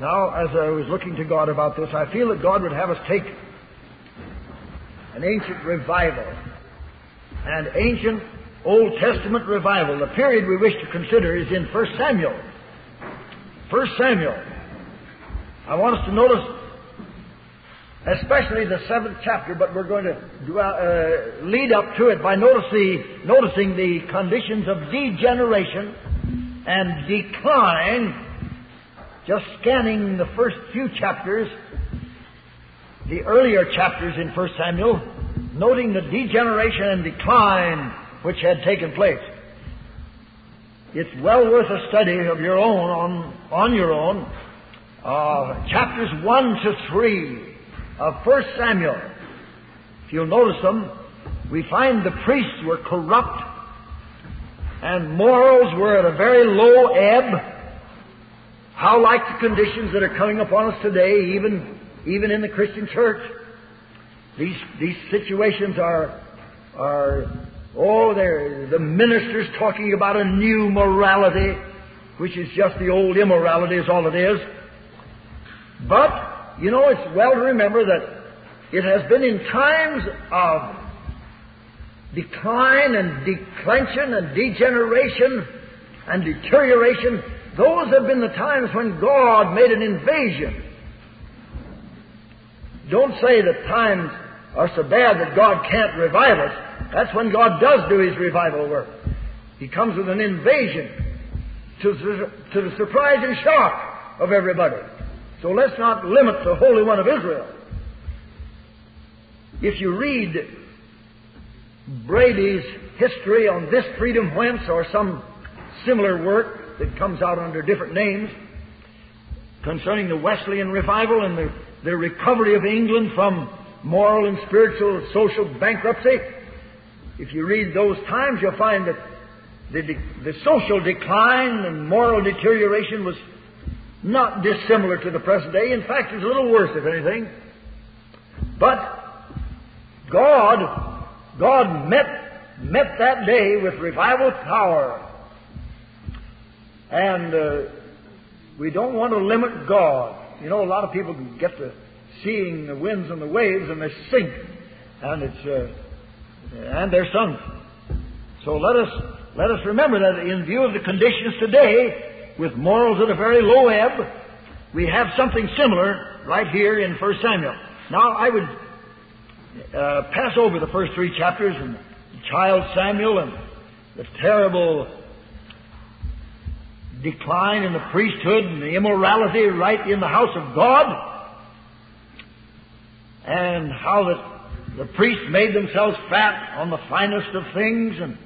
Now, as I was looking to God about this, I feel that God would have us take an ancient revival, an ancient Old Testament revival. The period we wish to consider is in 1 Samuel. 1 Samuel. I want us to notice especially the seventh chapter, but we're going to uh, lead up to it by noticing, noticing the conditions of degeneration and decline just scanning the first few chapters, the earlier chapters in 1 Samuel, noting the degeneration and decline which had taken place. It's well worth a study of your own, on, on your own. Uh, chapters 1 to 3 of 1 Samuel. If you'll notice them, we find the priests were corrupt and morals were at a very low ebb. How like the conditions that are coming upon us today, even, even in the Christian church. These, these situations are, are, oh, they're the ministers talking about a new morality, which is just the old immorality is all it is. But, you know, it's well to remember that it has been in times of decline and declension and degeneration and deterioration those have been the times when God made an invasion. Don't say that times are so bad that God can't revive us. That's when God does do His revival work. He comes with an invasion to, to the surprise and shock of everybody. So let's not limit the Holy One of Israel. If you read Bready's history on this freedom whence or some similar work, that comes out under different names concerning the Wesleyan revival and the, the recovery of England from moral and spiritual social bankruptcy. If you read those times, you'll find that the, the social decline and moral deterioration was not dissimilar to the present day. In fact, it's a little worse, if anything. But God, God met, met that day with revival power and uh, we don't want to limit God. You know, a lot of people get to seeing the winds and the waves and they sink, and it's uh, and they're sunk. So let us let us remember that in view of the conditions today, with morals at a very low ebb, we have something similar right here in 1 Samuel. Now I would uh, pass over the first three chapters and child Samuel and the terrible decline in the priesthood and the immorality right in the house of God, and how that the priests made themselves fat on the finest of things, and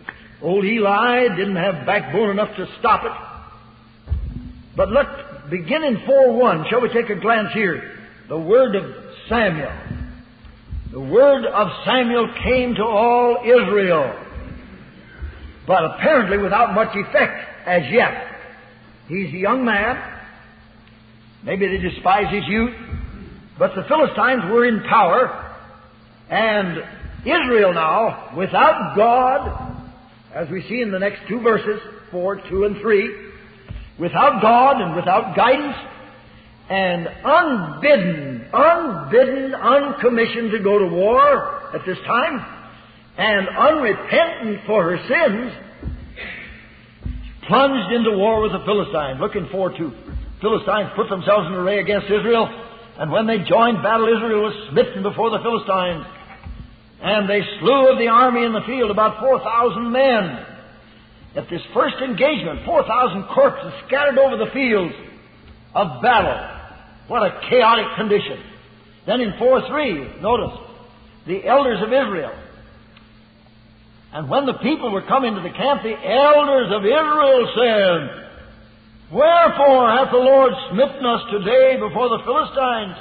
old Eli didn't have backbone enough to stop it. But look, begin in 4 1. Shall we take a glance here? The word of Samuel. The word of Samuel came to all Israel, but apparently without much effect as yet. He's a young man. Maybe they despise his youth. But the Philistines were in power. And Israel now, without God, as we see in the next two verses, 4, 2, and 3, without God and without guidance, and unbidden, unbidden, uncommissioned to go to war at this time, and unrepentant for her sins, plunged into war with the Philistines. Looking forward to Philistines put themselves in array against Israel, and when they joined battle, Israel was smitten before the Philistines. And they slew of the army in the field about 4,000 men. At this first engagement, 4,000 corpses scattered over the fields of battle. What a chaotic condition. Then in 4 3, notice, the elders of Israel and when the people were coming to the camp, the elders of Israel said, Wherefore hath the Lord smitten us today before the Philistines?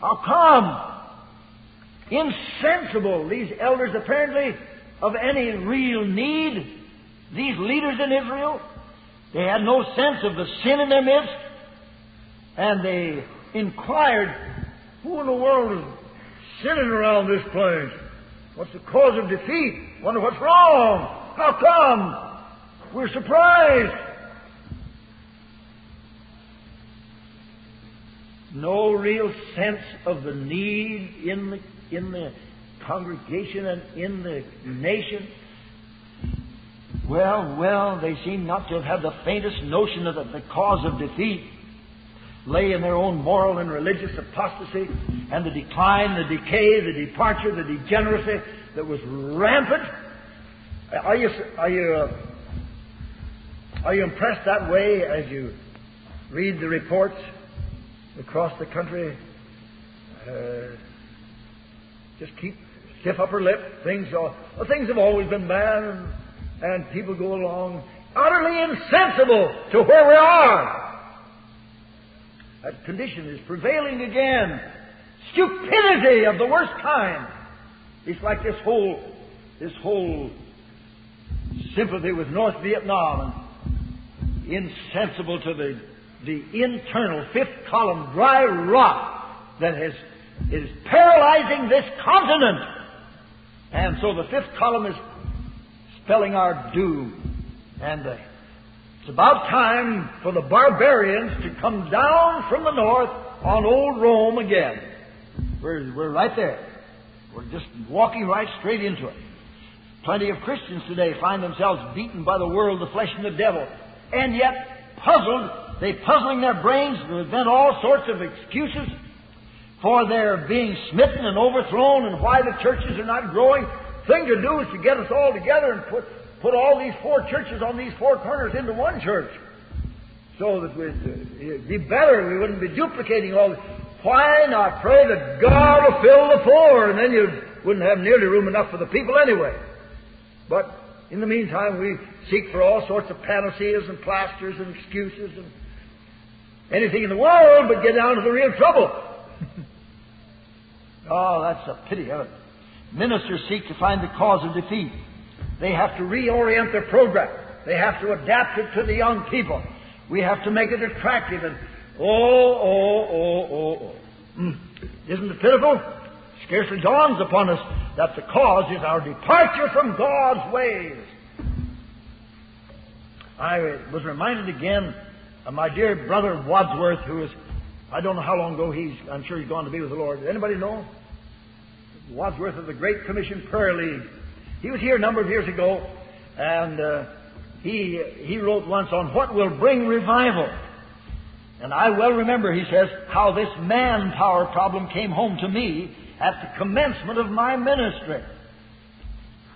How come? Insensible, these elders apparently of any real need. These leaders in Israel, they had no sense of the sin in their midst, and they inquired, Who in the world is sinning around this place? What's the cause of defeat? Wonder what's wrong? How come? We're surprised. No real sense of the need in the, in the congregation and in the nation. Well, well, they seem not to have had the faintest notion of the, the cause of defeat lay in their own moral and religious apostasy and the decline, the decay, the departure, the degeneracy that was rampant. Are you, are you, uh, are you impressed that way as you read the reports across the country? Uh, just keep stiff upper lip. Things, are, well, things have always been bad, and, and people go along utterly insensible to where we are. That condition is prevailing again. Stupidity of the worst kind. It's like this whole, this whole sympathy with North Vietnam and insensible to the, the internal fifth column dry rot that has, is paralyzing this continent. And so the fifth column is spelling our doom. And the it's about time for the barbarians to come down from the north on old Rome again. We're, we're right there. We're just walking right straight into it. Plenty of Christians today find themselves beaten by the world, the flesh, and the devil, and yet puzzled. They puzzling their brains to invent all sorts of excuses for their being smitten and overthrown and why the churches are not growing. Thing to do is to get us all together and put put all these four churches on these four corners into one church. So that we'd be better, we wouldn't be duplicating all this. Why not pray that God will fill the four, and then you wouldn't have nearly room enough for the people anyway. But in the meantime, we seek for all sorts of panaceas and plasters and excuses and anything in the world but get down to the real trouble. oh, that's a pity of it. Ministers seek to find the cause of defeat. They have to reorient their program. They have to adapt it to the young people. We have to make it attractive. And oh, oh, oh, oh, oh. Mm. Isn't it pitiful? Scarcely dawns upon us that the cause is our departure from God's ways. I was reminded again of my dear brother Wadsworth, who is, I don't know how long ago he's, I'm sure he's gone to be with the Lord. Anybody know? Wadsworth of the Great Commission Prayer League. He was here a number of years ago, and uh, he, he wrote once on what will bring revival. And I well remember, he says, how this manpower problem came home to me at the commencement of my ministry.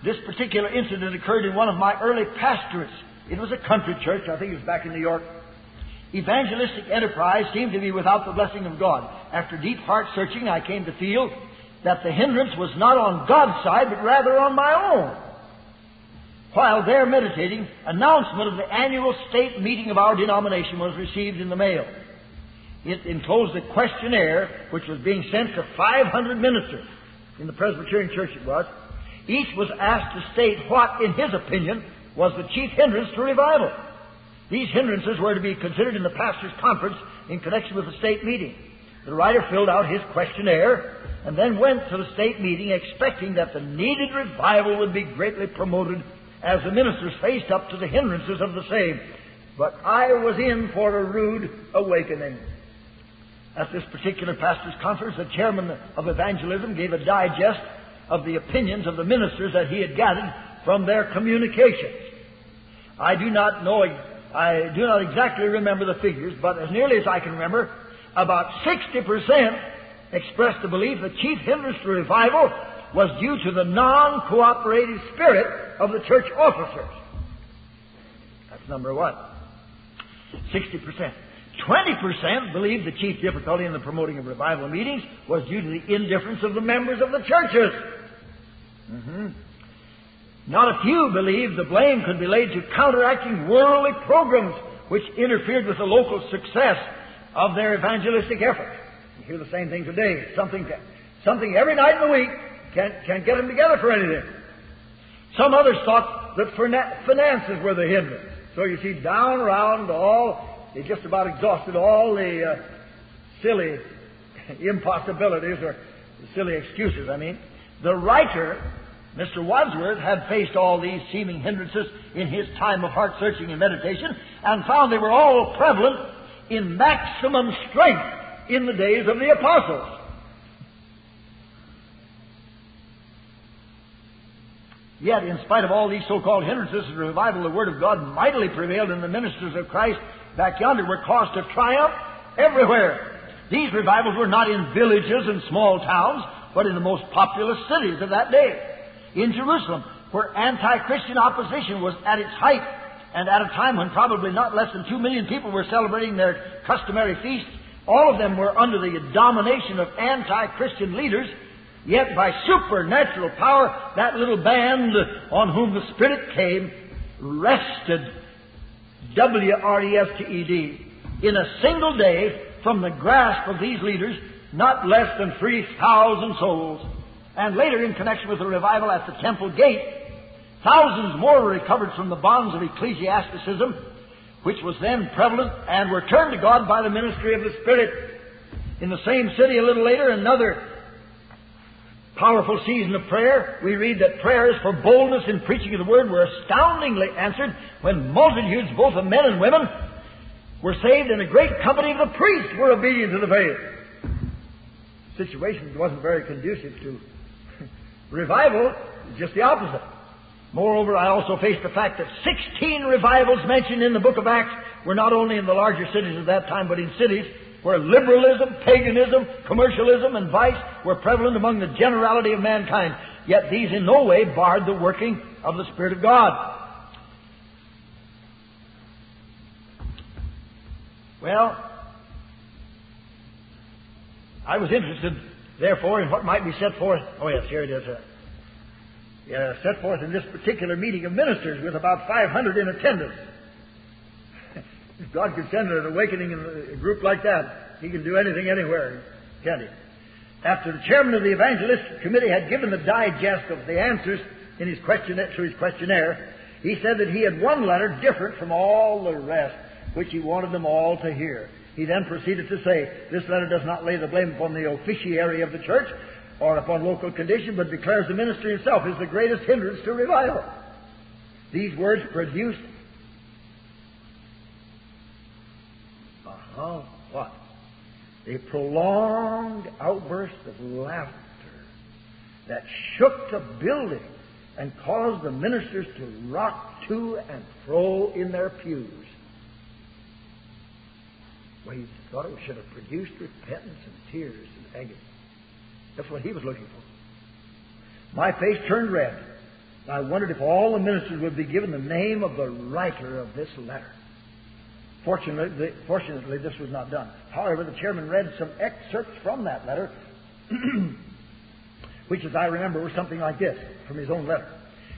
This particular incident occurred in one of my early pastorates. It was a country church, I think it was back in New York. Evangelistic enterprise seemed to be without the blessing of God. After deep heart searching, I came to feel that the hindrance was not on God's side, but rather on my own. While there meditating, announcement of the annual state meeting of our denomination was received in the mail. It enclosed a questionnaire which was being sent to 500 ministers in the Presbyterian church it was. Each was asked to state what, in his opinion, was the chief hindrance to revival. These hindrances were to be considered in the pastor's conference in connection with the state meeting. The writer filled out his questionnaire and then went to the state meeting expecting that the needed revival would be greatly promoted as the ministers faced up to the hindrances of the same. But I was in for a rude awakening. At this particular pastor's conference, the chairman of evangelism gave a digest of the opinions of the ministers that he had gathered from their communications. I do not know, I do not exactly remember the figures, but as nearly as I can remember, about 60% expressed the belief the chief hindrance to revival was due to the non-cooperative spirit of the church officers. That's number one. 60%. 20% believed the chief difficulty in the promoting of revival meetings was due to the indifference of the members of the churches. Mm-hmm. Not a few believed the blame could be laid to counteracting worldly programs which interfered with the local success of their evangelistic effort. You hear the same thing today. Something, something every night in the week can't, can't get them together for anything. Some others thought that finances were the hindrance. So you see, down around all, they just about exhausted all the uh, silly impossibilities or silly excuses, I mean. The writer, Mr. Wadsworth, had faced all these seeming hindrances in his time of heart searching and meditation and found they were all prevalent in maximum strength in the days of the apostles. Yet, in spite of all these so-called hindrances, the revival the Word of God mightily prevailed in the ministers of Christ back yonder were cause to triumph everywhere. These revivals were not in villages and small towns, but in the most populous cities of that day. In Jerusalem, where anti-Christian opposition was at its height, and at a time when probably not less than two million people were celebrating their customary feasts, all of them were under the domination of anti-Christian leaders Yet by supernatural power, that little band on whom the Spirit came rested, W-R-E-S-T-E-D, in a single day from the grasp of these leaders, not less than 3,000 souls. And later, in connection with the revival at the temple gate, thousands more were recovered from the bonds of ecclesiasticism, which was then prevalent, and were turned to God by the ministry of the Spirit. In the same city a little later, another powerful season of prayer, we read that prayers for boldness in preaching of the Word were astoundingly answered when multitudes, both of men and women, were saved and a great company of the priests were obedient to the faith. The situation wasn't very conducive to revival, just the opposite. Moreover, I also faced the fact that 16 revivals mentioned in the book of Acts were not only in the larger cities of that time, but in cities where liberalism, paganism, commercialism, and vice were prevalent among the generality of mankind. Yet these in no way barred the working of the Spirit of God. Well, I was interested, therefore, in what might be set forth. Oh, yes, here it is. Uh, set forth in this particular meeting of ministers with about 500 in attendance. If God could send an awakening in a group like that, He can do anything anywhere, can't He? After the chairman of the evangelistic committee had given the digest of the answers in his questionnaire, his questionnaire, he said that he had one letter different from all the rest, which he wanted them all to hear. He then proceeded to say, This letter does not lay the blame upon the officiary of the church or upon local condition, but declares the ministry itself is the greatest hindrance to revival. These words produced Oh, what? A prolonged outburst of laughter that shook the building and caused the ministers to rock to and fro in their pews. Well, he thought it should have produced repentance and tears and agony. That's what he was looking for. My face turned red. I wondered if all the ministers would be given the name of the writer of this letter. Fortunately, fortunately, this was not done. However, the chairman read some excerpts from that letter, which, as I remember, were something like this from his own letter.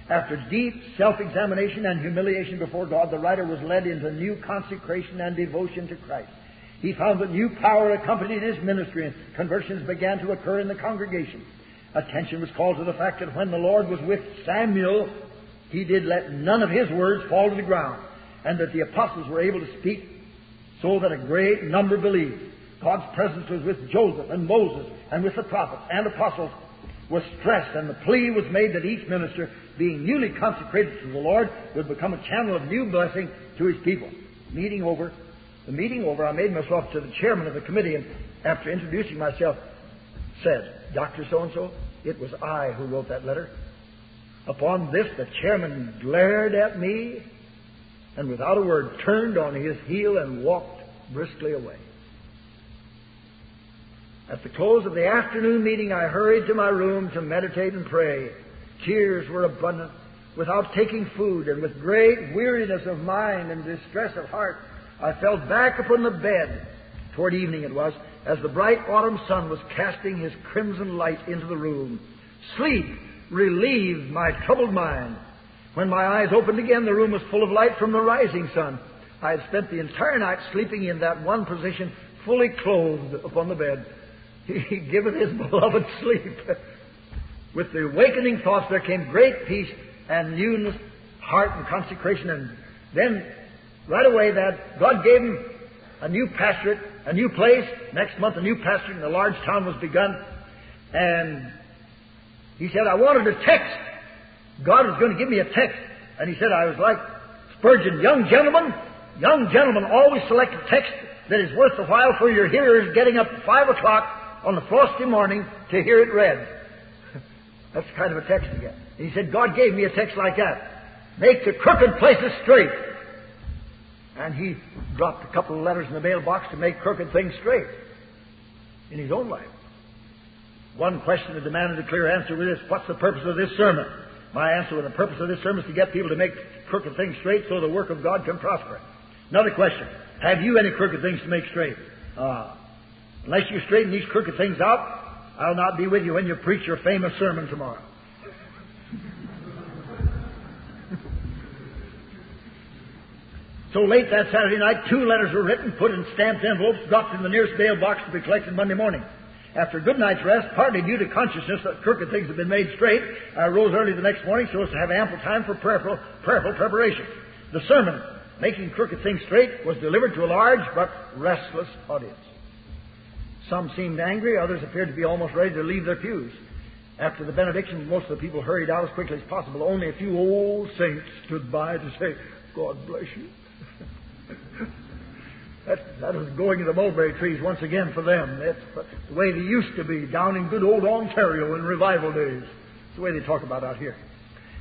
After deep self examination and humiliation before God, the writer was led into new consecration and devotion to Christ. He found that new power accompanied his ministry, and conversions began to occur in the congregation. Attention was called to the fact that when the Lord was with Samuel, he did let none of his words fall to the ground and that the apostles were able to speak so that a great number believed. God's presence was with Joseph and Moses and with the prophets and apostles was stressed, and the plea was made that each minister, being newly consecrated to the Lord, would become a channel of new blessing to his people. Meeting over, the meeting over, I made myself to the chairman of the committee, and after introducing myself, said, Dr. So and so, it was I who wrote that letter. Upon this, the chairman glared at me and without a word turned on his heel and walked briskly away. At the close of the afternoon meeting, I hurried to my room to meditate and pray. Tears were abundant. Without taking food and with great weariness of mind and distress of heart, I fell back upon the bed. Toward evening it was, as the bright autumn sun was casting his crimson light into the room. Sleep relieved my troubled mind When my eyes opened again, the room was full of light from the rising sun. I had spent the entire night sleeping in that one position, fully clothed upon the bed. He given his beloved sleep. With the awakening thoughts, there came great peace and newness, heart and consecration. And then, right away, that God gave him a new pastorate, a new place. Next month, a new pastorate in a large town was begun. And he said, I wanted a text. God was going to give me a text. And he said, I was like Spurgeon, young gentlemen, young gentlemen always select a text that is worth the while for your hearers getting up at five o'clock on the frosty morning to hear it read. That's kind of a text again. And he said, God gave me a text like that. Make the crooked places straight. And he dropped a couple of letters in the mailbox to make crooked things straight in his own life. One question that demanded a clear answer was this What's the purpose of this sermon? My answer was the purpose of this sermon is to get people to make crooked things straight so the work of God can prosper. Another question Have you any crooked things to make straight? Uh, unless you straighten these crooked things out, I'll not be with you when you preach your famous sermon tomorrow. So late that Saturday night, two letters were written, put in stamped envelopes, dropped in the nearest mailbox to be collected Monday morning. After a good night's rest, partly due to consciousness that crooked things had been made straight, I rose early the next morning so as to have ample time for prayerful, prayerful preparation. The sermon, Making Crooked Things Straight, was delivered to a large but restless audience. Some seemed angry, others appeared to be almost ready to leave their pews. After the benediction, most of the people hurried out as quickly as possible. Only a few old saints stood by to say, God bless you. That, that was going to the mulberry trees once again for them. That's the way they used to be down in good old Ontario in revival days. It's the way they talk about out here.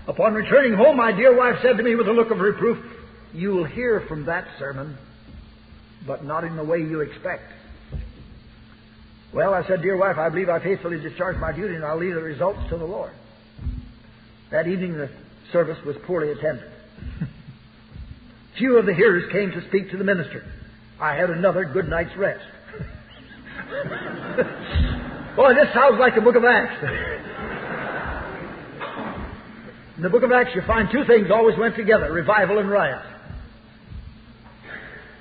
Upon returning home, my dear wife said to me with a look of reproof, You will hear from that sermon, but not in the way you expect. Well, I said, Dear wife, I believe I faithfully discharged my duty and I'll leave the results to the Lord. That evening the service was poorly attended. Few of the hearers came to speak to the minister. I had another good night's rest. Boy, this sounds like the book of Acts. In the book of Acts, you find two things always went together revival and riot.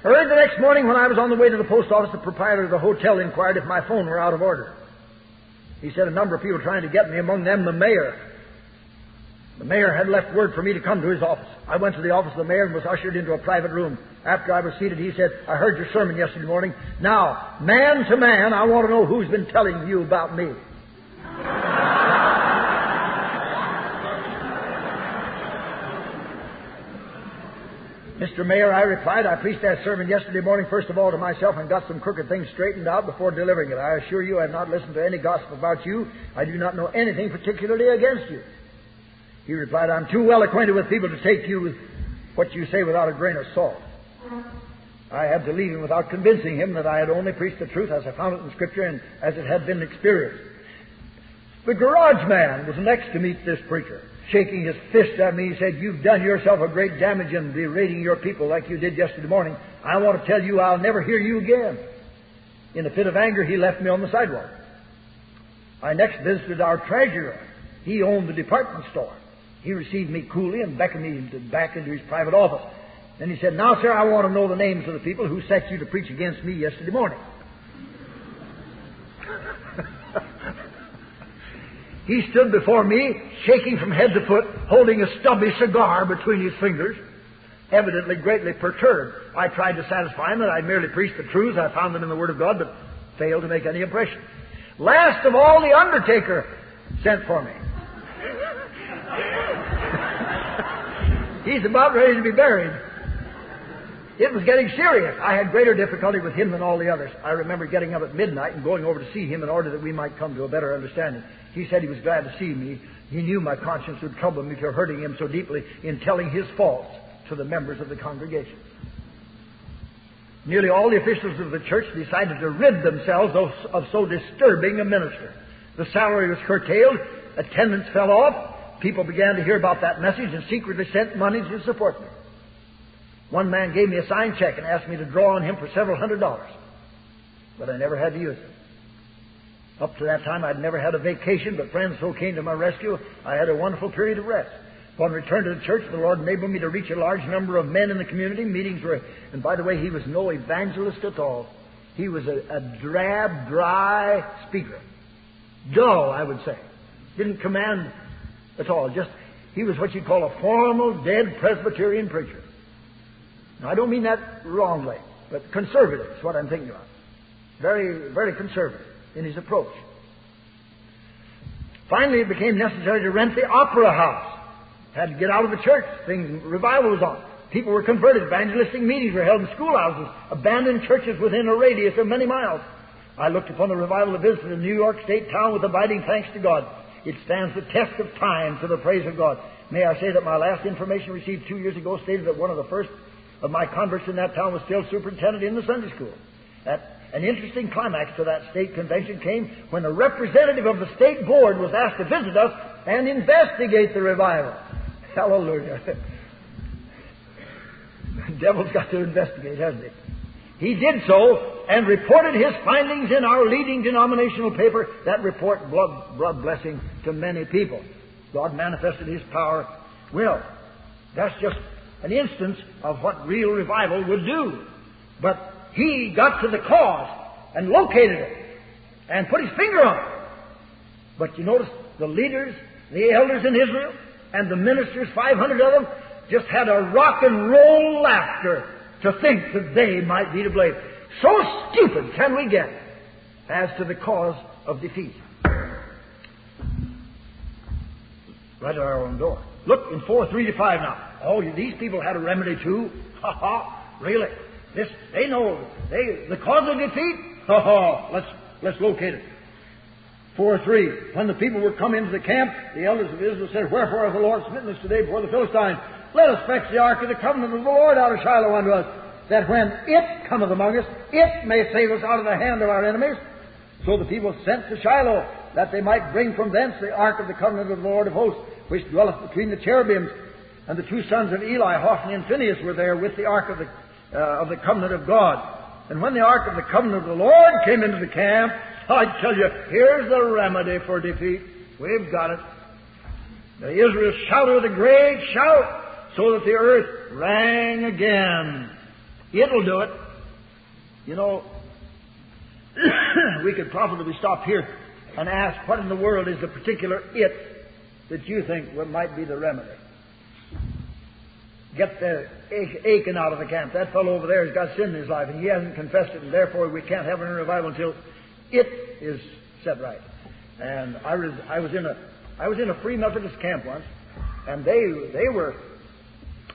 Early the next morning, when I was on the way to the post office, the proprietor of the hotel inquired if my phone were out of order. He said a number of people trying to get me, among them the mayor. The mayor had left word for me to come to his office. I went to the office of the mayor and was ushered into a private room. After I was seated, he said, I heard your sermon yesterday morning. Now, man to man, I want to know who's been telling you about me. Mr. Mayor, I replied, I preached that sermon yesterday morning, first of all, to myself and got some crooked things straightened out before delivering it. I assure you I have not listened to any gossip about you. I do not know anything particularly against you. He replied, I'm too well acquainted with people to take you with what you say without a grain of salt. I had to leave him without convincing him that I had only preached the truth as I found it in Scripture and as it had been experienced. The garage man was next to meet this preacher shaking his fist at me. He said, You've done yourself a great damage in berating your people like you did yesterday morning. I want to tell you I'll never hear you again. In a fit of anger, he left me on the sidewalk. I next visited our treasurer. He owned the department store. He received me coolly and beckoned me back into his private office. Then he said, Now, sir, I want to know the names of the people who set you to preach against me yesterday morning. He stood before me, shaking from head to foot, holding a stubby cigar between his fingers, evidently greatly perturbed. I tried to satisfy him that I merely preached the truths I found them in the Word of God, but failed to make any impression. Last of all, the undertaker sent for me. He's about ready to be buried. It was getting serious. I had greater difficulty with him than all the others. I remember getting up at midnight and going over to see him in order that we might come to a better understanding. He said he was glad to see me. He knew my conscience would trouble me for hurting him so deeply in telling his faults to the members of the congregation. Nearly all the officials of the church decided to rid themselves of, so disturbing a minister. The salary was curtailed, attendance fell off, people began to hear about that message and secretly sent money to support me. One man gave me a signed check and asked me to draw on him for several hundred dollars, but I never had to use it. Up to that time, I'd never had a vacation, but friends so came to my rescue, I had a wonderful period of rest. Upon return to the church, the Lord enabled me to reach a large number of men in the community. Meetings were, and by the way, he was no evangelist at all. He was a, a drab, dry speaker. Dull, I would say. Didn't command at all. Just, he was what you'd call a formal, dead Presbyterian preacher. Now, I don't mean that wrongly, but conservative is what I'm thinking of. Very, very conservative in his approach. Finally, it became necessary to rent the opera house. Had to get out of the church. Things, revival was on. People were converted. Evangelistic meetings were held in schoolhouses. Abandoned churches within a radius of many miles. I looked upon the revival of Israel in New York State town with abiding thanks to God. It stands the test of time to the praise of God. May I say that my last information received two years ago stated that one of the first of my converts in that town was still superintendent in the Sunday school. That an interesting climax to that state convention came when a representative of the state board was asked to visit us and investigate the revival. Hallelujah. the devil's got to investigate, hasn't he? He did so and reported his findings in our leading denominational paper. That report blood blessing to many people. God manifested His power. Well, that's just an instance of what real revival would do. But he got to the cause and located it and put his finger on it. But you notice the leaders, the elders in Israel, and the ministers, 500 of them, just had a rock and roll laughter to think that they might be to blame. So stupid can we get as to the cause of defeat. Right at our own door. Look in 4, 3 to 5 now. Oh, these people had a remedy too? Ha ha! Really? This, they know, they, the cause of defeat? Ha ha! Let's, let's locate it. 4 3. When the people were come into the camp, the elders of Israel said, Wherefore hath the Lord smitten us today before the Philistines? Let us fetch the ark of the covenant of the Lord out of Shiloh unto us, that when it cometh among us, it may save us out of the hand of our enemies. So the people sent to Shiloh, that they might bring from thence the ark of the covenant of the Lord of hosts, which dwelleth between the cherubims. And the two sons of Eli, Hophni and Phinehas, were there with the ark of the, uh, of the covenant of God. And when the ark of the covenant of the Lord came into the camp, I tell you, here's the remedy for defeat. We've got it. The Israel shouted with a great shout, so that the earth rang again. It'll do it. You know, we could probably stop here and ask what in the world is the particular it that you think might be the remedy. Get the Achan out of the camp. That fellow over there has got sin in his life, and he hasn't confessed it, and therefore we can't have a revival until it is set right. And I was, I was in a I was in a Free Methodist camp once, and they they were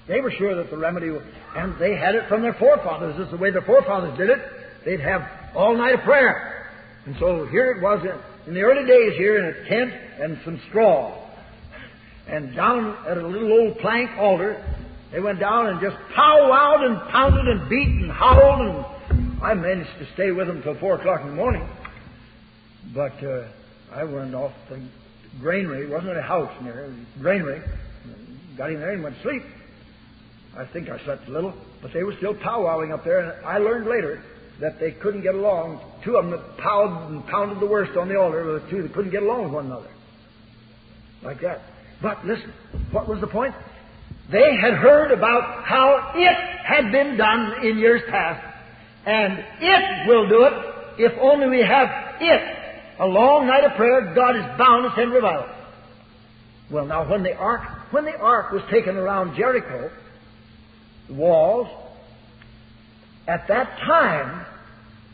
they were sure that the remedy, and they had it from their forefathers. This is the way their forefathers did it. They'd have all night of prayer. And so here it was in, in the early days here in a tent and some straw. And down at a little old plank altar, they went down and just powwowed and pounded and beat and howled, and I managed to stay with them till four o'clock in the morning. But uh, I went off the granary. It wasn't a house near it, was granary. Got in there and went to sleep. I think I slept a little, but they were still powwowing up there, and I learned later that they couldn't get along. Two of them pounded and pounded the worst on the altar were the two that couldn't get along with one another. Like that. But listen, what was the point? They had heard about how it had been done in years past, and it will do it if only we have it. A long night of prayer, God is bound to send revival. Well, now when the ark, when the ark was taken around Jericho, walls, at that time,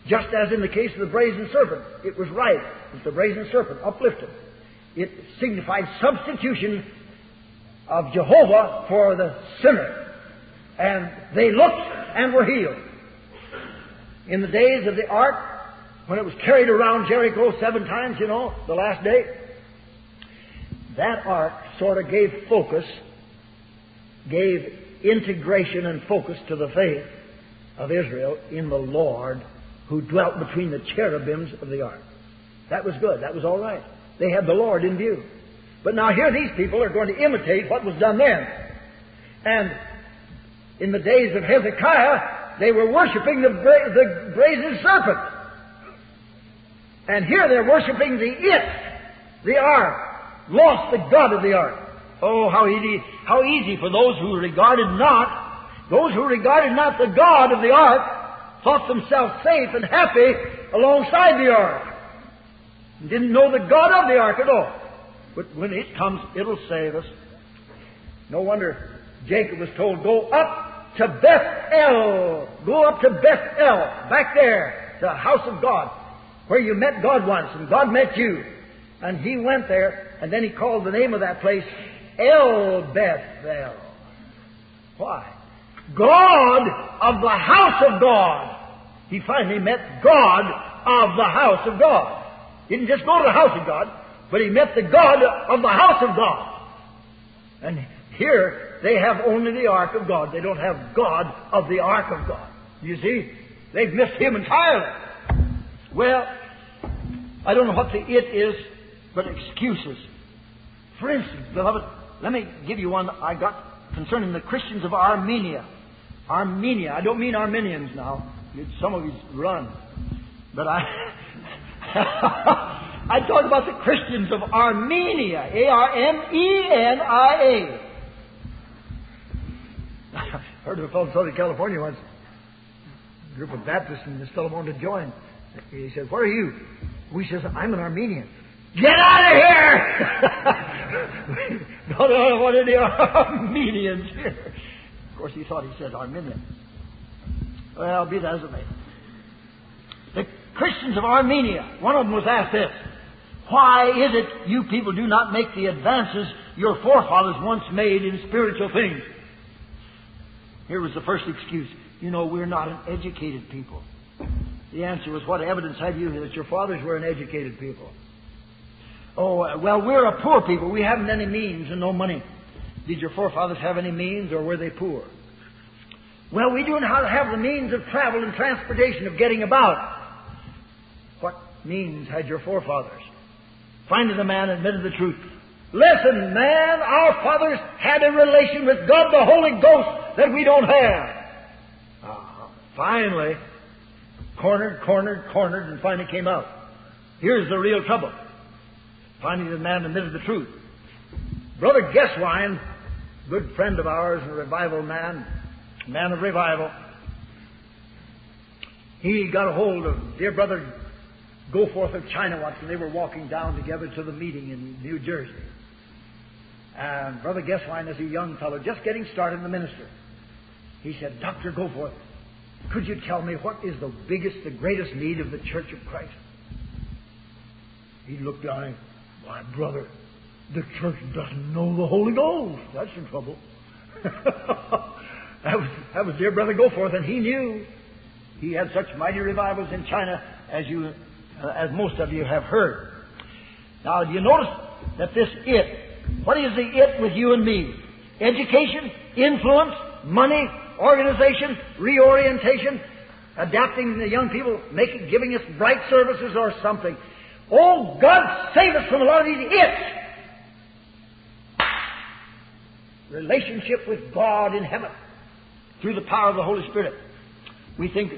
just as in the case of the brazen serpent, it was right that the brazen serpent uplifted. It signified substitution of Jehovah for the sinner. And they looked and were healed. In the days of the ark, when it was carried around Jericho seven times, you know, the last day, that ark sort of gave focus, gave integration and focus to the faith of Israel in the Lord who dwelt between the cherubims of the ark. That was good. That was all right. They had the Lord in view. But now here these people are going to imitate what was done then. And in the days of Hezekiah, they were worshiping the, bra- the brazen serpent. And here they're worshiping the it, the ark. Lost the God of the ark. Oh, how easy, how easy for those who regarded not, those who regarded not the God of the ark, thought themselves safe and happy alongside the ark. Didn't know the God of the ark at all. But when it comes, it'll save us. No wonder Jacob was told, go up to Bethel. Go up to Bethel, back there, the house of God, where you met God once, and God met you. And he went there, and then he called the name of that place El Bethel. Why? God of the house of God. He finally met God of the house of God. He didn't just go to the house of God, but he met the God of the house of God. And here they have only the ark of God. They don't have God of the ark of God. You see? They've missed him entirely. Well, I don't know what the it is, but excuses. For instance, beloved, let me give you one I got concerning the Christians of Armenia. Armenia. I don't mean Armenians now. Some of you run. But I I talk about the Christians of Armenia. A R M E N I A. Heard of a fellow in Southern California once, a group of Baptists, and this fellow wanted to join. He said, Where are you? We says, I'm an Armenian. Get out of here! don't want any Armenians here. Of course, he thought he said Armenian. Well, be that as it may. The Christians of Armenia, one of them was asked this Why is it you people do not make the advances your forefathers once made in spiritual things? Here was the first excuse. You know, we're not an educated people. The answer was, What evidence have you that your fathers were an educated people? Oh, well, we're a poor people. We haven't any means and no money. Did your forefathers have any means or were they poor? Well, we do not have the means of travel and transportation, of getting about. What means had your forefathers? Finally, the man admitted the truth. Listen, man, our fathers had a relation with God the Holy Ghost that we don't have. Uh, finally, cornered, cornered, cornered, and finally came out. Here's the real trouble. Finally, the man admitted the truth. Brother Gesswein, good friend of ours and a revival man, man of revival, he got a hold of dear brother Goforth of China once, and they were walking down together to the meeting in New Jersey. And Brother Gesswein is a young fellow, just getting started in the ministry. He said, Dr. Goforth, could you tell me what is the biggest, the greatest need of the Church of Christ? He looked down why, brother, the church doesn't know the Holy Ghost. That's the trouble. that, was, that was dear brother Goforth, and he knew. He had such mighty revivals in China as you, uh, as most of you have heard. Now, do you notice that this it, what is the it with you and me? Education, influence, money, organization, reorientation, adapting the young people, making, giving us bright services or something. Oh, God save us from a lot of these ifs. Relationship with God in heaven through the power of the Holy Spirit. We think,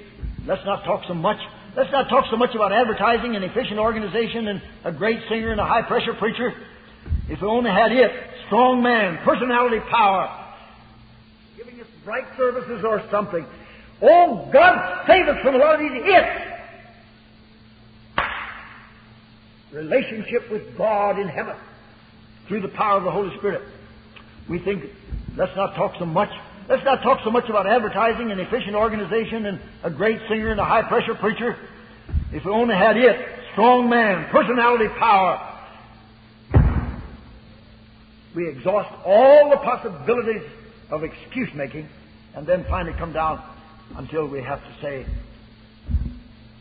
let's not talk so much. Let's not talk so much about advertising and efficient organization and a great singer and a high pressure preacher. If we only had it, strong man, personality power, giving us bright services or something. Oh, God save us from a lot of these ifs. Relationship with God in heaven through the power of the Holy Spirit. We think, let's not talk so much. Let's not talk so much about advertising and efficient organization and a great singer and a high pressure preacher. If we only had it, strong man, personality power. We exhaust all the possibilities of excuse making and then finally come down until we have to say,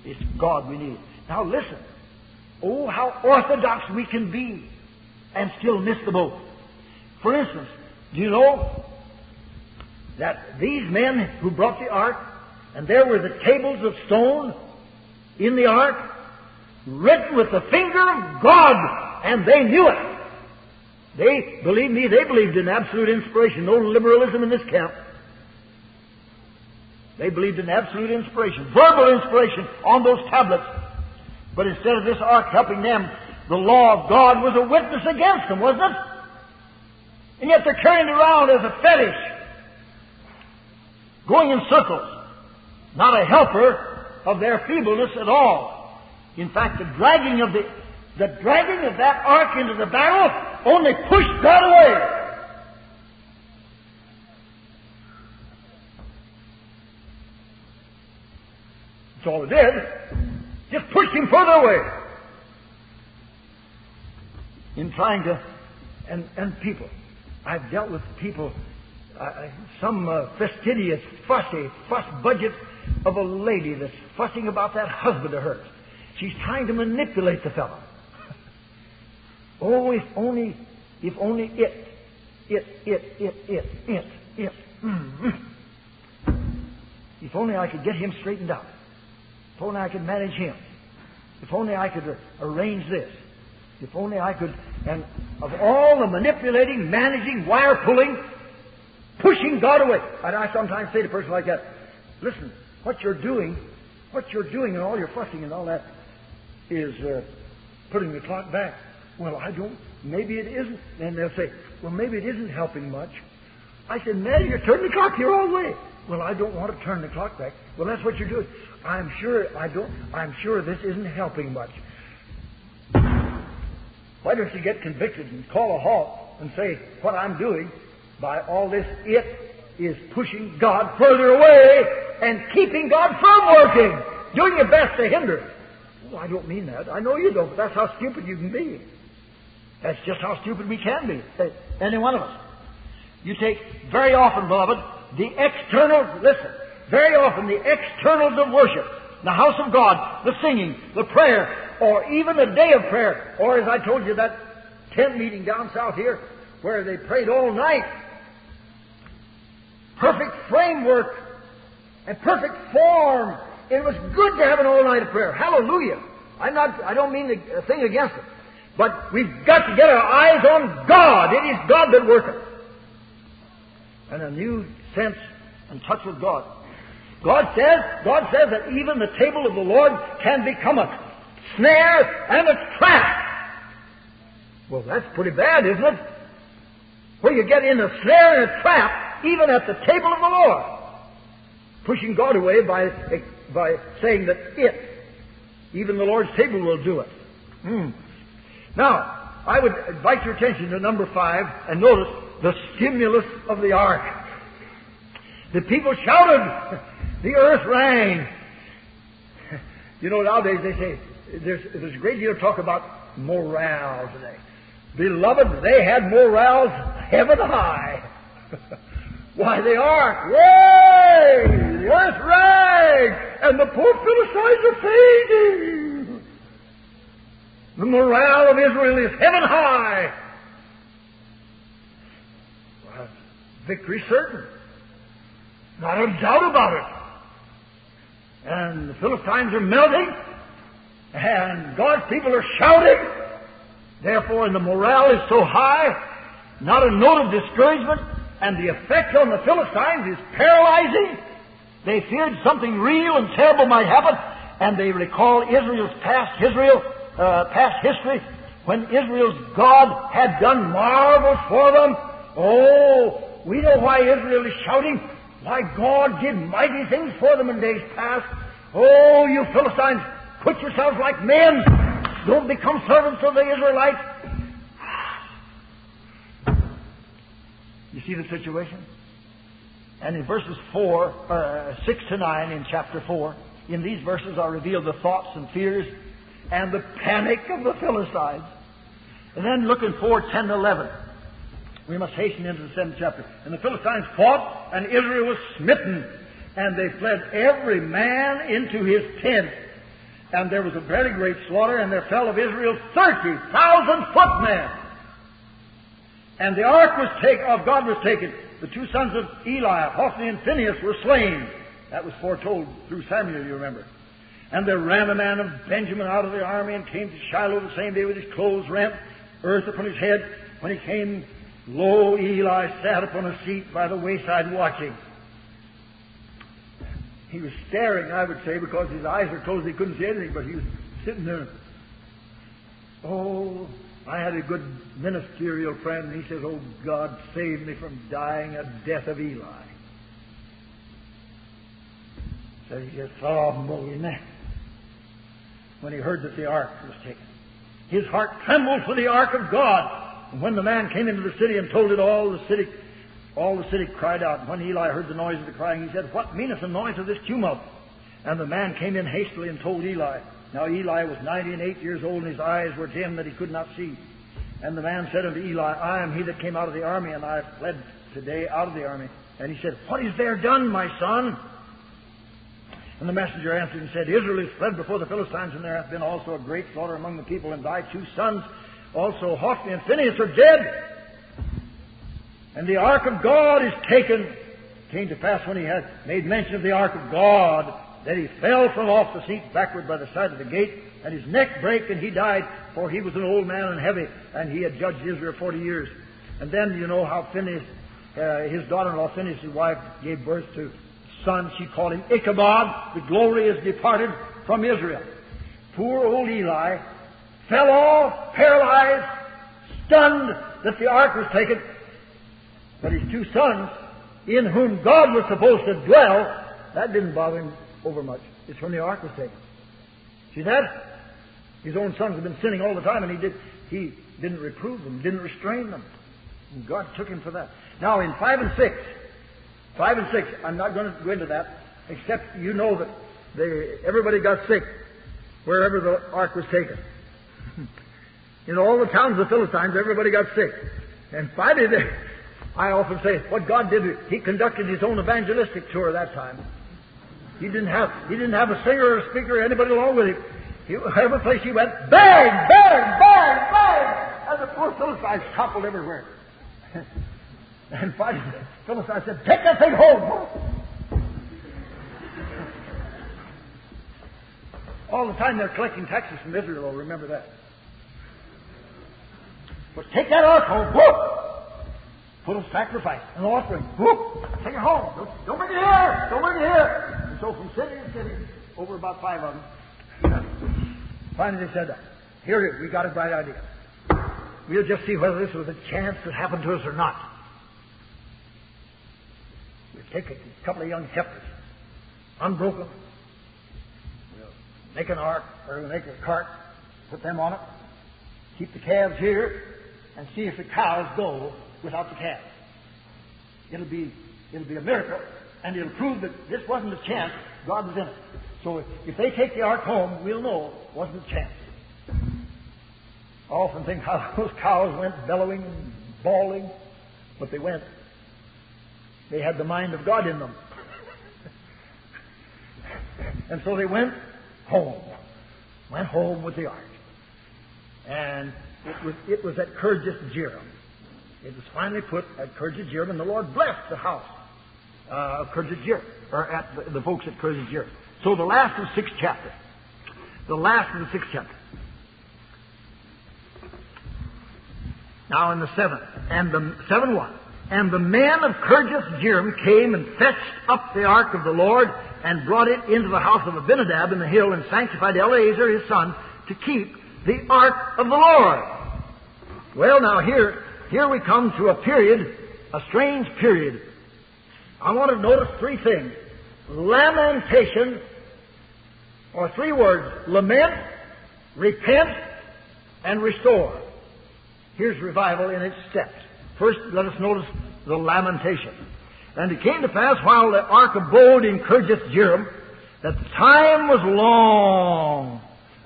it's God we need. Now listen. Oh, how orthodox we can be and still miss the boat. For instance, do you know that these men who brought the ark, and there were the tables of stone in the ark, written with the finger of God, and they knew it. They, believe me, they believed in absolute inspiration, no liberalism in this camp. They believed in absolute inspiration, verbal inspiration on those tablets. But instead of this ark helping them, the law of God was a witness against them, wasn't it? And yet they're carrying it around as a fetish, going in circles, not a helper of their feebleness at all. In fact, the dragging of the, the dragging of that ark into the barrel only pushed God away. That's all it did. Just push him further away. In trying to, and, and people. I've dealt with people, uh, some uh, fastidious, fussy, fuss budget of a lady that's fussing about that husband of hers. She's trying to manipulate the fellow. oh, if only, if only it, it, it, it, it, it, it. Mm-hmm. If only I could get him straightened out. If only I could manage him. If only I could arrange this. If only I could, and of all the manipulating, managing, wire pulling, pushing God away. And I sometimes say to a person like that, listen, what you're doing, what you're doing and all your fussing and all that is uh, putting the clock back. Well, I don't, maybe it isn't. And they'll say, well, maybe it isn't helping much. I said, man, you're turning the clock here all the way. Well, I don't want to turn the clock back. Well, that's what you're doing. I'm sure I don't. I'm sure this isn't helping much. Why don't you get convicted and call a halt and say what I'm doing by all this? It is pushing God further away and keeping God from working, doing your best to hinder it. Well, I don't mean that. I know you don't, but that's how stupid you can be. That's just how stupid we can be. Any one of us. You take very often, beloved, the external, listen, very often the externals of worship, the house of God, the singing, the prayer, or even the day of prayer, or as I told you, that tent meeting down south here, where they prayed all night. Perfect framework and perfect form. It was good to have an all night of prayer. Hallelujah. I'm not, I don't mean a uh, thing against it. But we've got to get our eyes on God. It is God that worketh. And a new sense and touch with God. God says, God says that even the table of the Lord can become a snare and a trap. Well, that's pretty bad, isn't it? Where you get in a snare and a trap, even at the table of the Lord. Pushing God away by, by saying that it, even the Lord's table will do it. Hmm. Now, I would invite your attention to number five and notice the stimulus of the ark. The people shouted. The earth rang. You know, nowadays they say there's, there's a great deal of talk about morale today. Beloved, they had morals heaven high. Why, they are. Yay! The earth rang! And the poor Philistines are fading. The morale of Israel is heaven high. Well, victory certain. Not a doubt about it. And the Philistines are melting, and God's people are shouting. Therefore, and the morale is so high, not a note of discouragement, and the effect on the Philistines is paralyzing. They feared something real and terrible might happen, and they recall Israel's past Israel, uh, past history, when Israel's God had done marvels for them. Oh, we know why Israel is shouting. Why, God did mighty things for them in days past. Oh, you Philistines, put yourselves like men. Don't become servants of the Israelites. You see the situation? And in verses 4, uh, 6 to 9 in chapter 4, in these verses are revealed the thoughts and fears and the panic of the Philistines. And then look in 4, 10 to 11. We must hasten into the seventh chapter. And the Philistines fought, and Israel was smitten, and they fled every man into his tent. And there was a very great slaughter, and there fell of Israel thirty thousand footmen. And the ark was taken, of God was taken. The two sons of Eli, Hophni and Phinehas, were slain. That was foretold through Samuel, you remember. And there ran a man of Benjamin out of the army and came to Shiloh the same day with his clothes rent, earth upon his head. When he came Lo, Eli sat upon a seat by the wayside watching. He was staring, I would say, because his eyes were closed. He couldn't see anything, but he was sitting there. Oh, I had a good ministerial friend, and he says, Oh, God, save me from dying a death of Eli. So he just sobbed man when he heard that the ark was taken. His heart trembled for the ark of God. And when the man came into the city and told it all, the city, all the city cried out. And when Eli heard the noise of the crying, he said, What meaneth the noise of this tumult? And the man came in hastily and told Eli. Now Eli was ninety and eight years old, and his eyes were dim that he could not see. And the man said unto Eli, I am he that came out of the army, and I have fled today out of the army. And he said, What is there done, my son? And the messenger answered and said, Israel is fled before the Philistines, and there hath been also a great slaughter among the people, and thy two sons, also Hophni and Phinehas, are dead. And the ark of God is taken. It came to pass when he had made mention of the ark of God that he fell from off the seat backward by the side of the gate, and his neck brake, and he died, for he was an old man and heavy, and he had judged Israel forty years. And then you know how Phinehas, uh, his daughter-in-law Phinehas, his wife, gave birth to son. She called him Ichabod. The glory is departed from Israel. Poor old Eli fell off, paralyzed, stunned that the ark was taken. But his two sons, in whom God was supposed to dwell, that didn't bother him over much. It's when the ark was taken. See that? His own sons had been sinning all the time, and he did he didn't reprove them, didn't restrain them. And God took him for that. Now in five and six, five and six, I'm not going to go into that, except you know that they, everybody got sick wherever the ark was taken. in all the towns of the Philistines, everybody got sick. And finally, they, I often say, what God did, He conducted His own evangelistic tour that time. He didn't have he didn't have a singer or a speaker or anybody along with him. He, every place he went, bang, bang, bang, bang, and the poor Philistines toppled everywhere. and finally, the Philistines said, "Take that thing home." All the time they're collecting taxes from Israel. Remember that. But take that ark home. Whoop! Put a sacrifice, an offering. Whoop! Take it home. Don't, don't bring it here. Don't bring it here. And so from city to city, over about five of them, finally they said, here it is. We got a bright idea. We'll just see whether this was a chance that happened to us or not. We'll take a couple of young heifers, unbroken. We'll make an ark, or we'll make a cart, put them on it, keep the calves here, and see if the cows go without the calf. It'll be, it'll be a miracle, and it'll prove that this wasn't a chance, God was in it. So if, if they take the ark home, we'll know it wasn't a chance. I often think how those cows went bellowing and bawling, but they went. They had the mind of God in them. and so they went home. Went home with the ark. And it was, it was at Kirjath Jearim. It was finally put at Kirjath and the Lord blessed the house uh, of Kirjath or at the, the folks at Kirjath So the last of the sixth chapter. The last of the sixth chapter. Now in the seventh, and the seven one, and the men of Kirjath came and fetched up the ark of the Lord and brought it into the house of Abinadab in the hill and sanctified Eleazar his son to keep the ark of the Lord. Well, now here here we come to a period, a strange period. I want to notice three things. Lamentation, or three words, lament, repent, and restore. Here's revival in its steps. First, let us notice the lamentation. And it came to pass while the ark abode in Kirjath Jearim that the time was long,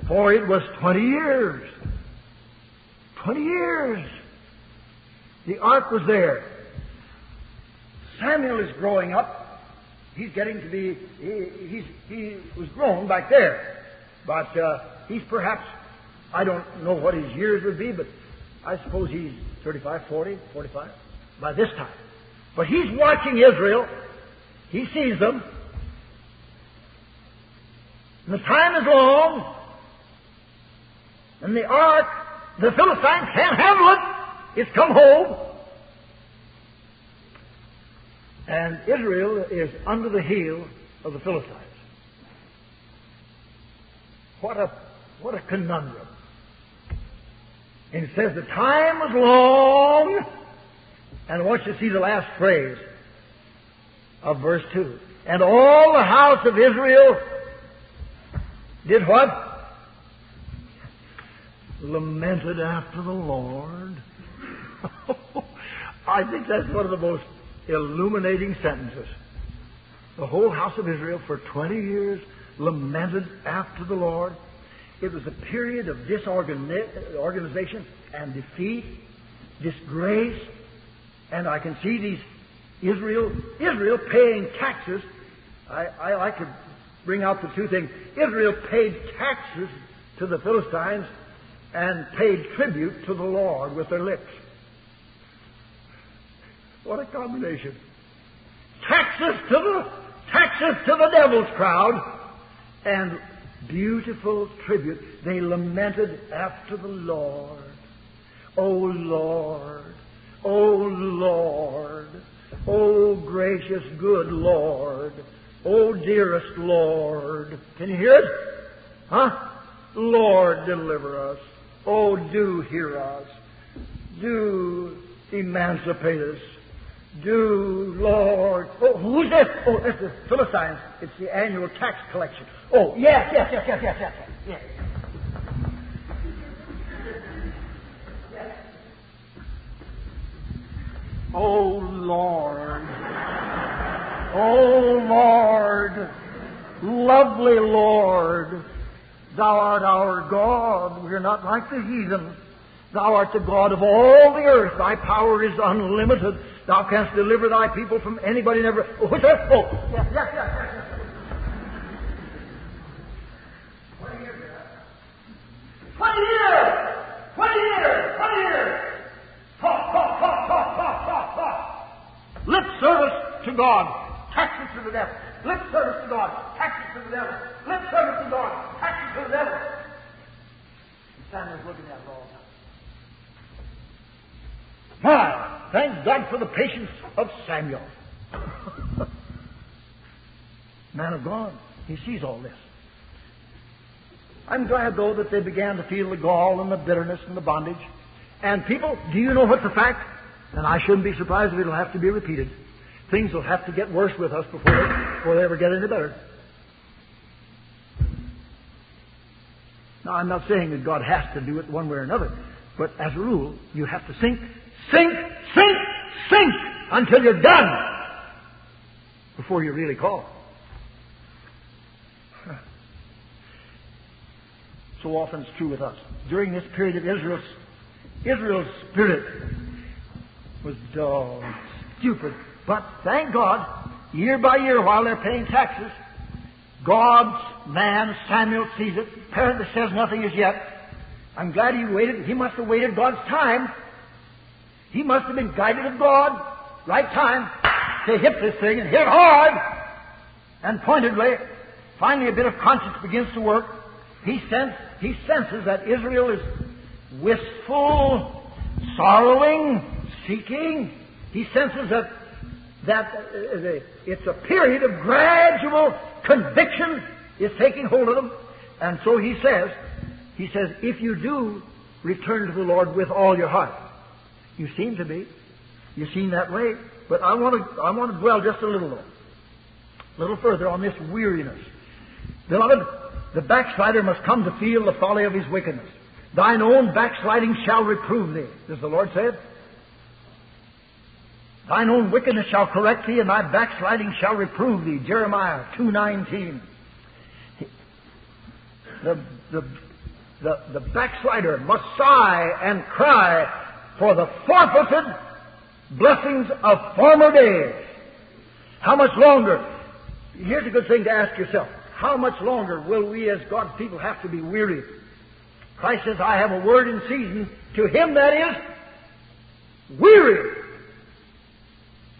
for it was twenty years. Twenty years. The ark was there. Samuel is growing up. He's getting to be, he, he's, he was grown back there. But uh, he's perhaps, I don't know what his years would be, but I suppose he's 35, 40, 45 by this time. But he's watching Israel. He sees them. And the time is long. And the ark, the Philistines can't handle it. It's come home. And Israel is under the heel of the Philistines. What a, what a conundrum. And it says the time was long. And I want you to see the last phrase of verse 2. And all the house of Israel did what? Lamented after the Lord. I think that's one of the most illuminating sentences. The whole house of Israel for 20 years lamented after the Lord. It was a period of disorganization and defeat, disgrace, and I can see these Israel, Israel paying taxes. I, I like to bring out the two things. Israel paid taxes to the Philistines and paid tribute to the Lord with their lips. What a combination. Taxes to the taxes to the devil's crowd and beautiful tribute. They lamented after the Lord. O Lord, O Lord, O gracious good Lord, O dearest Lord. Can you hear it? Huh? Lord, deliver us. Oh, do hear us. Do emancipate us. Do, Lord. Oh, who's this? Oh, it's the Philistines. It's the annual tax collection. Oh, yes, yes, yes, yes, yes, yes, yes. yes. Oh, Lord. Oh, Lord. Lovely Lord. Thou art our God. We are not like the heathen. Thou art the God of all the earth. Thy power is unlimited. Thou canst deliver thy people from anybody never. Oh, what's that? Oh, yes, yes, yes, yes. Twenty years! Twenty years! Twenty years! Talk, talk, talk, talk, talk, talk, talk. Lip service to God. Taxes to the devil. Lip service to God. Taxes to the devil. Lip service to God. Taxes to the it all the time. My, thank God for the patience of Samuel. Man of God. He sees all this. I'm glad, though, that they began to feel the gall and the bitterness and the bondage. And people, do you know what's the fact? And I shouldn't be surprised if it'll have to be repeated. Things will have to get worse with us before they, before they ever get any better. Now, I'm not saying that God has to do it one way or another, but as a rule, you have to sink Sink, sink, sink until you're done before you really call. So often it's true with us. During this period of Israel's, Israel's spirit was dull, stupid. But thank God, year by year while they're paying taxes, God's man, Samuel, sees it. Apparently says nothing as yet. I'm glad he waited. He must have waited God's time he must have been guided of God, right time, to hit this thing and hit hard and pointedly. Finally, a bit of conscience begins to work. He, sense, he senses that Israel is wistful, sorrowing, seeking. He senses that, that it's a period of gradual conviction is taking hold of them. And so he says, he says, if you do return to the Lord with all your heart, you seem to be. You seem that way. But I want to, I want to dwell just a little, a little further on this weariness. Beloved, the backslider must come to feel the folly of his wickedness. Thine own backsliding shall reprove thee, does the Lord say it? Thine own wickedness shall correct thee, and thy backsliding shall reprove thee. Jeremiah 2.19. The, the, the, the backslider must sigh and cry for the forfeited blessings of former days. How much longer? Here's a good thing to ask yourself. How much longer will we as God's people have to be weary? Christ says, I have a word in season to him that is weary.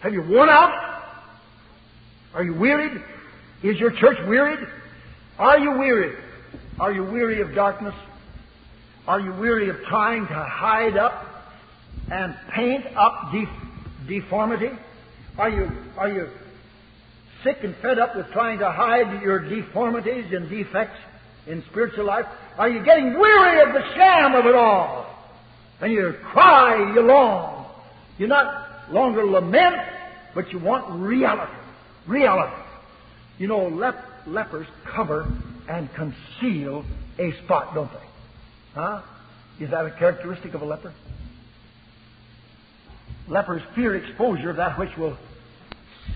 Have you worn out? Are you wearied? Is your church wearied? Are you wearied? Are you weary of darkness? Are you weary of trying to hide up and paint up deformity? Are you, are you sick and fed up with trying to hide your deformities and defects in spiritual life? Are you getting weary of the sham of it all? And you cry, you long. You're not longer lament, but you want reality. Reality. You know, lep- lepers cover and conceal a spot, don't they? Huh? Is that a characteristic of a leper? Lepers fear exposure of that which will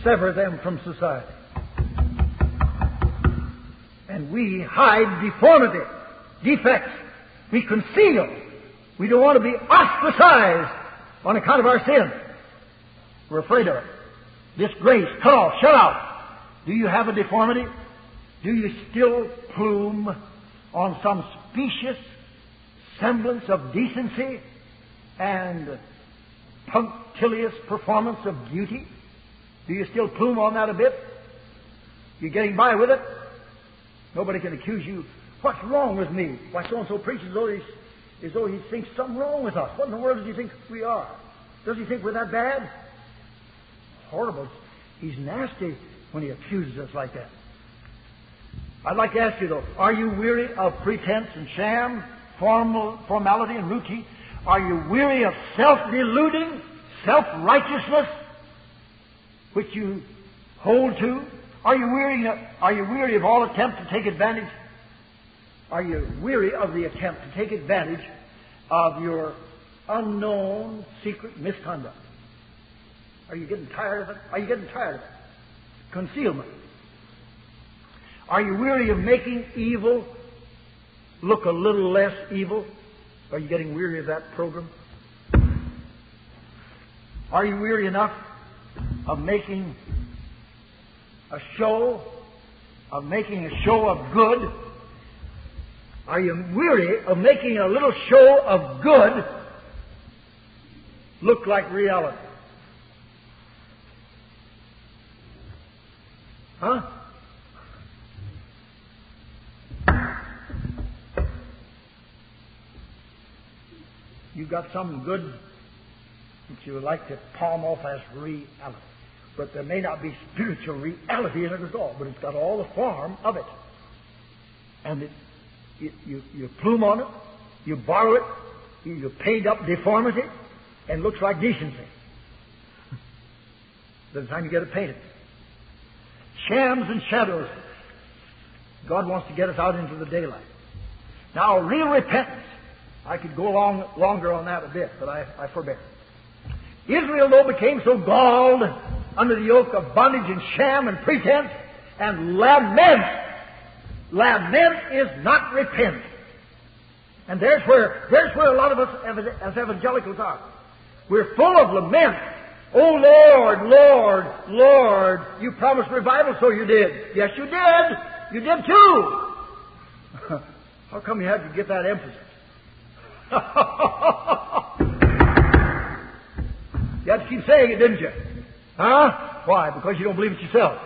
sever them from society. And we hide deformity, defects. We conceal. We don't want to be ostracized on account of our sin. We're afraid of it. Disgrace, off, shut out. Do you have a deformity? Do you still plume on some specious semblance of decency and punctilious performance of duty? Do you still plume on that a bit? You're getting by with it? Nobody can accuse you. What's wrong with me? Why, so and so preaches as though, as though he thinks something wrong with us. What in the world does he think we are? Does he think we're that bad? Horrible. He's nasty when he accuses us like that. I'd like to ask you though, are you weary of pretense and sham, formal, formality and routine? Are you weary of self-deluding, self-righteousness, which you hold to? Are you weary? Of, are you weary of all attempt to take advantage? Are you weary of the attempt to take advantage of your unknown secret misconduct? Are you getting tired of it? Are you getting tired of it? Concealment. Are you weary of making evil look a little less evil? Are you getting weary of that program? Are you weary enough of making a show, of making a show of good? Are you weary of making a little show of good look like reality? Huh? You've got something good that you would like to palm off as reality. But there may not be spiritual reality in it at all, but it's got all the form of it. And it, it, you, you plume on it, you borrow it, you, you paint up deformity, and looks like decency. By the time you get it painted. Shams and shadows. God wants to get us out into the daylight. Now, real repentance. I could go long, longer on that a bit, but I, I forbear. Israel, though, became so galled under the yoke of bondage and sham and pretense and lament. Lament is not repent. And there's where, there's where a lot of us as evangelicals are. We're full of lament. Oh Lord, Lord, Lord, you promised revival, so you did. Yes, you did. You did too. How come you had to get that emphasis? you had to keep saying it, didn't you? Huh? Why? Because you don't believe it yourself.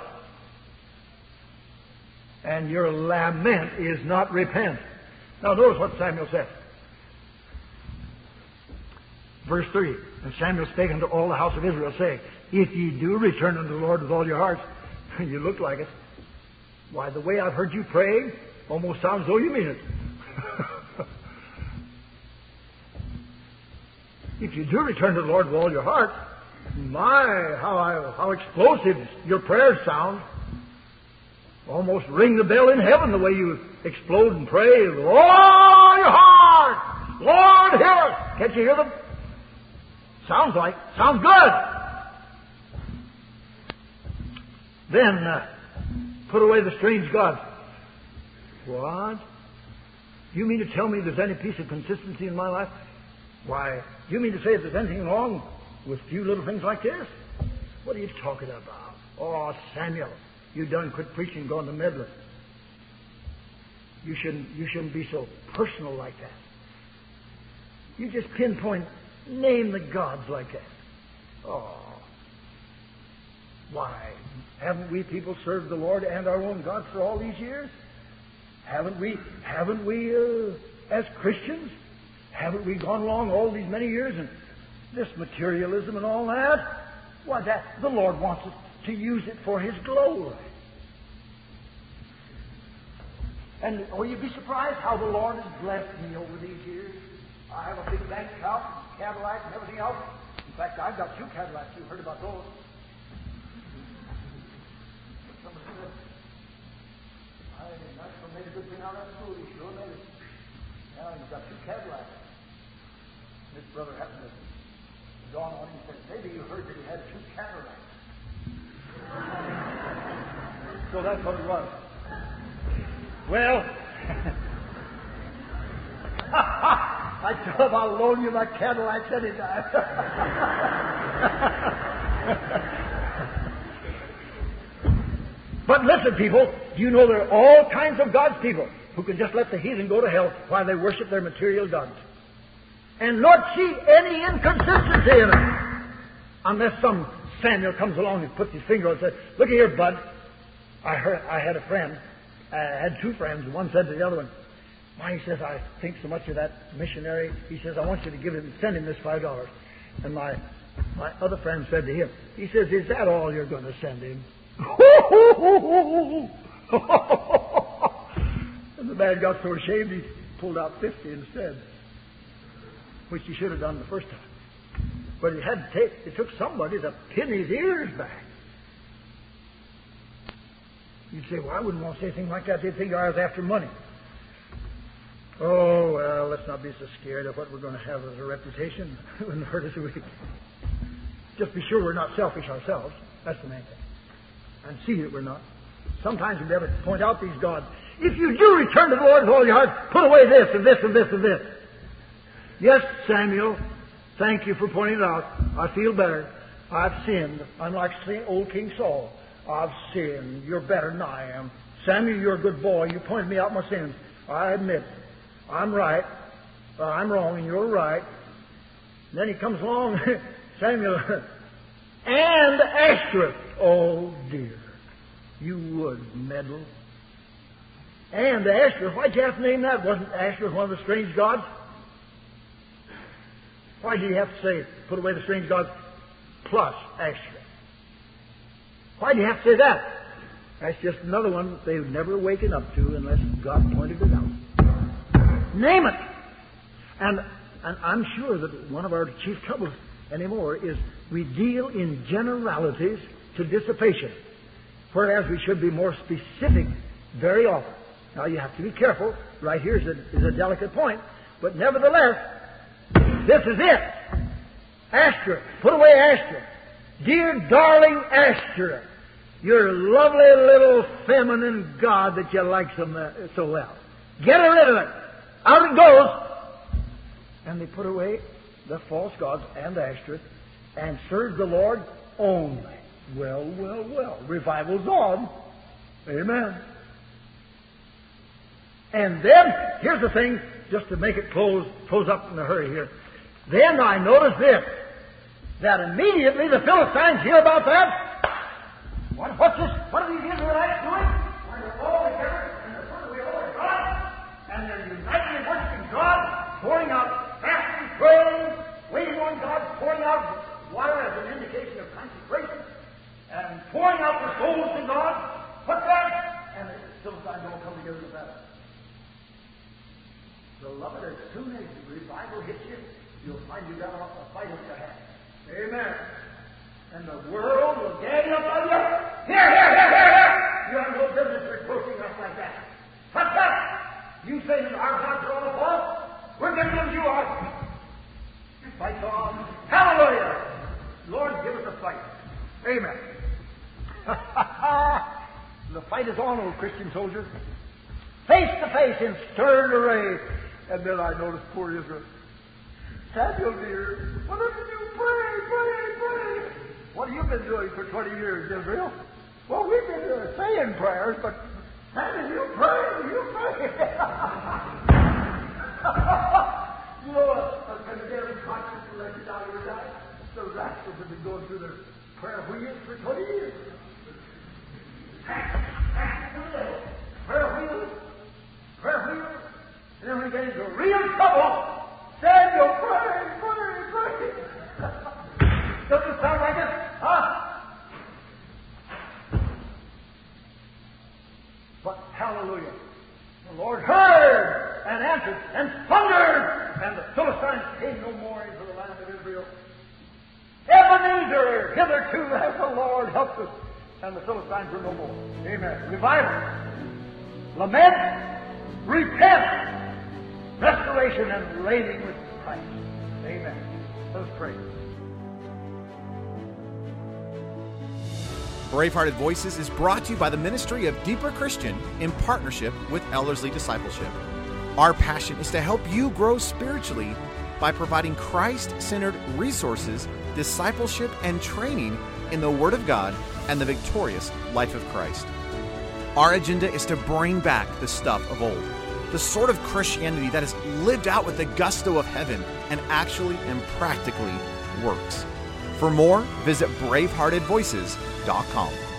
And your lament is not repent. Now notice what Samuel said. Verse 3. And Samuel spake unto all the house of Israel, saying, If ye do return unto the Lord with all your hearts, you look like it. Why, the way I've heard you praying almost sounds though you mean it. if you do return to the Lord with all your heart, my, how, I, how explosive your prayers sound. Almost ring the bell in heaven the way you explode and pray. With all your heart! Lord, hear us! Can't you hear them? Sounds like, sounds good. Then, uh, put away the strange gods. What? You mean to tell me there's any piece of consistency in my life? Why, you mean to say if there's anything wrong with few little things like this? What are you talking about? Oh, Samuel, you done quit preaching, and going to meddling. You shouldn't, you shouldn't be so personal like that. You just pinpoint, name the gods like that. Oh. Why? Haven't we people served the Lord and our own God for all these years? Haven't we, haven't we, uh, as Christians, haven't we gone along all these many years and this materialism and all that? Why, that the Lord wants us to use it for His glory. And will you be surprised how the Lord has blessed me over these years? I have a big bank account, Cadillac, and everything else. In fact, I've got two Cadillacs. You heard about those? Somebody said, I, I made a good thing out of that food. He sure made it. Yeah, he's got two Cadillacs. This brother happened to dawn on him. He said, maybe you heard that he had two Cadillacs. so that's what it was. Well, I told him I'll loan you my Cadillacs anytime. but listen, people, do you know there are all kinds of God's people who can just let the heathen go to hell while they worship their material gods? And not see any inconsistency in it. Unless some Samuel comes along and puts his finger on and says, Look here, bud. I heard I had a friend. I had two friends. and One said to the other one, why, he says, I think so much of that missionary. He says, I want you to give him, send him this five dollars. And my my other friend said to him, he says, Is that all you're going to send him? and the man got so ashamed he pulled out fifty instead, which he should have done the first time. But he had to take, it took somebody to pin his ears back. You'd say, Well, I wouldn't want to say anything like that. They'd think I was after money. Oh, well, let's not be so scared of what we're going to have as a reputation. it wouldn't hurt us a week. Just be sure we're not selfish ourselves. That's the main thing. And see that we're not. Sometimes we never point out these gods. If you do return to the Lord with all your heart, put away this and this and this and this. Yes, Samuel, thank you for pointing it out. I feel better. I've sinned. I'm like old King Saul. I've sinned. You're better than I am. Samuel, you're a good boy. You pointed me out my sins. I admit I'm right, I'm wrong, and you're right. And then he comes along, Samuel, and Ashtoreth. Oh dear, you would meddle. And Ashtoreth, why'd you have to name that? Wasn't Ashtoreth one of the strange gods? Why do you have to say, put away the strange gods plus Ashtoreth? Why do you have to say that? That's just another one that they would never waken up to unless God pointed it out. Name it. And, and I'm sure that one of our chief troubles anymore is we deal in generalities to dissipation, whereas we should be more specific very often. Now you have to be careful. Right here is a, is a delicate point, but nevertheless, this is it. Ashtoreth. Put away Ashtoreth. Dear darling Ashtoreth, your lovely little feminine god that you like so, so well. Get rid of it. Out it goes. And they put away the false gods and Ashtoreth and served the Lord only. Well, well, well. Revival's on. Amen. And then, here's the thing, just to make it close, close up in a hurry here. Then I noticed this, that immediately the Philistines hear about that. What, what's this? What are these Israelites doing? Why, they're all together and they're put away all their gods, and they're united God pouring out fasting, praying, waiting on God, pouring out water as an indication of consecration, and pouring out the souls to God. What's that? And the Philistines all come together to battle. Beloved, as soon as the revival hits you, you'll find you got a fight at your hand. Amen. And the world will gang up on you. Here, here, here, here, here. You have no business reproaching us like that. What's that? You say that our gods are all false? We're going to give you fight on. Hallelujah! Lord, give us a fight. Amen. the fight is on, old Christian soldier. Face to face in stern array. And then I noticed poor Israel. Samuel, dear, what have you pray, pray, pray? What have you been doing for 20 years, Israel? Well, we've been uh, saying prayers, but and you pray, you pray. know, a, condemned conscience elected out of your life. The rascals have been going through their prayer wheels for 20 years. Prayer wheels, prayer wheels, and then we get into real trouble. Samuel, pray, pray, pray. Doesn't it sound like it? Huh? But hallelujah. The Lord heard and answered and thundered, and the Philistines came no more into the land of Israel. Ebenezer, hitherto has the Lord helped us, and the Philistines were no more. Amen. Revival, lament, repent, restoration, and reigning with Christ. Amen. Let us pray. Bravehearted Voices is brought to you by the Ministry of Deeper Christian in partnership with Ellerslie Discipleship. Our passion is to help you grow spiritually by providing Christ centered resources, discipleship, and training in the Word of God and the victorious life of Christ. Our agenda is to bring back the stuff of old, the sort of Christianity that is lived out with the gusto of heaven and actually and practically works. For more, visit braveheartedvoices.com. Inc.com.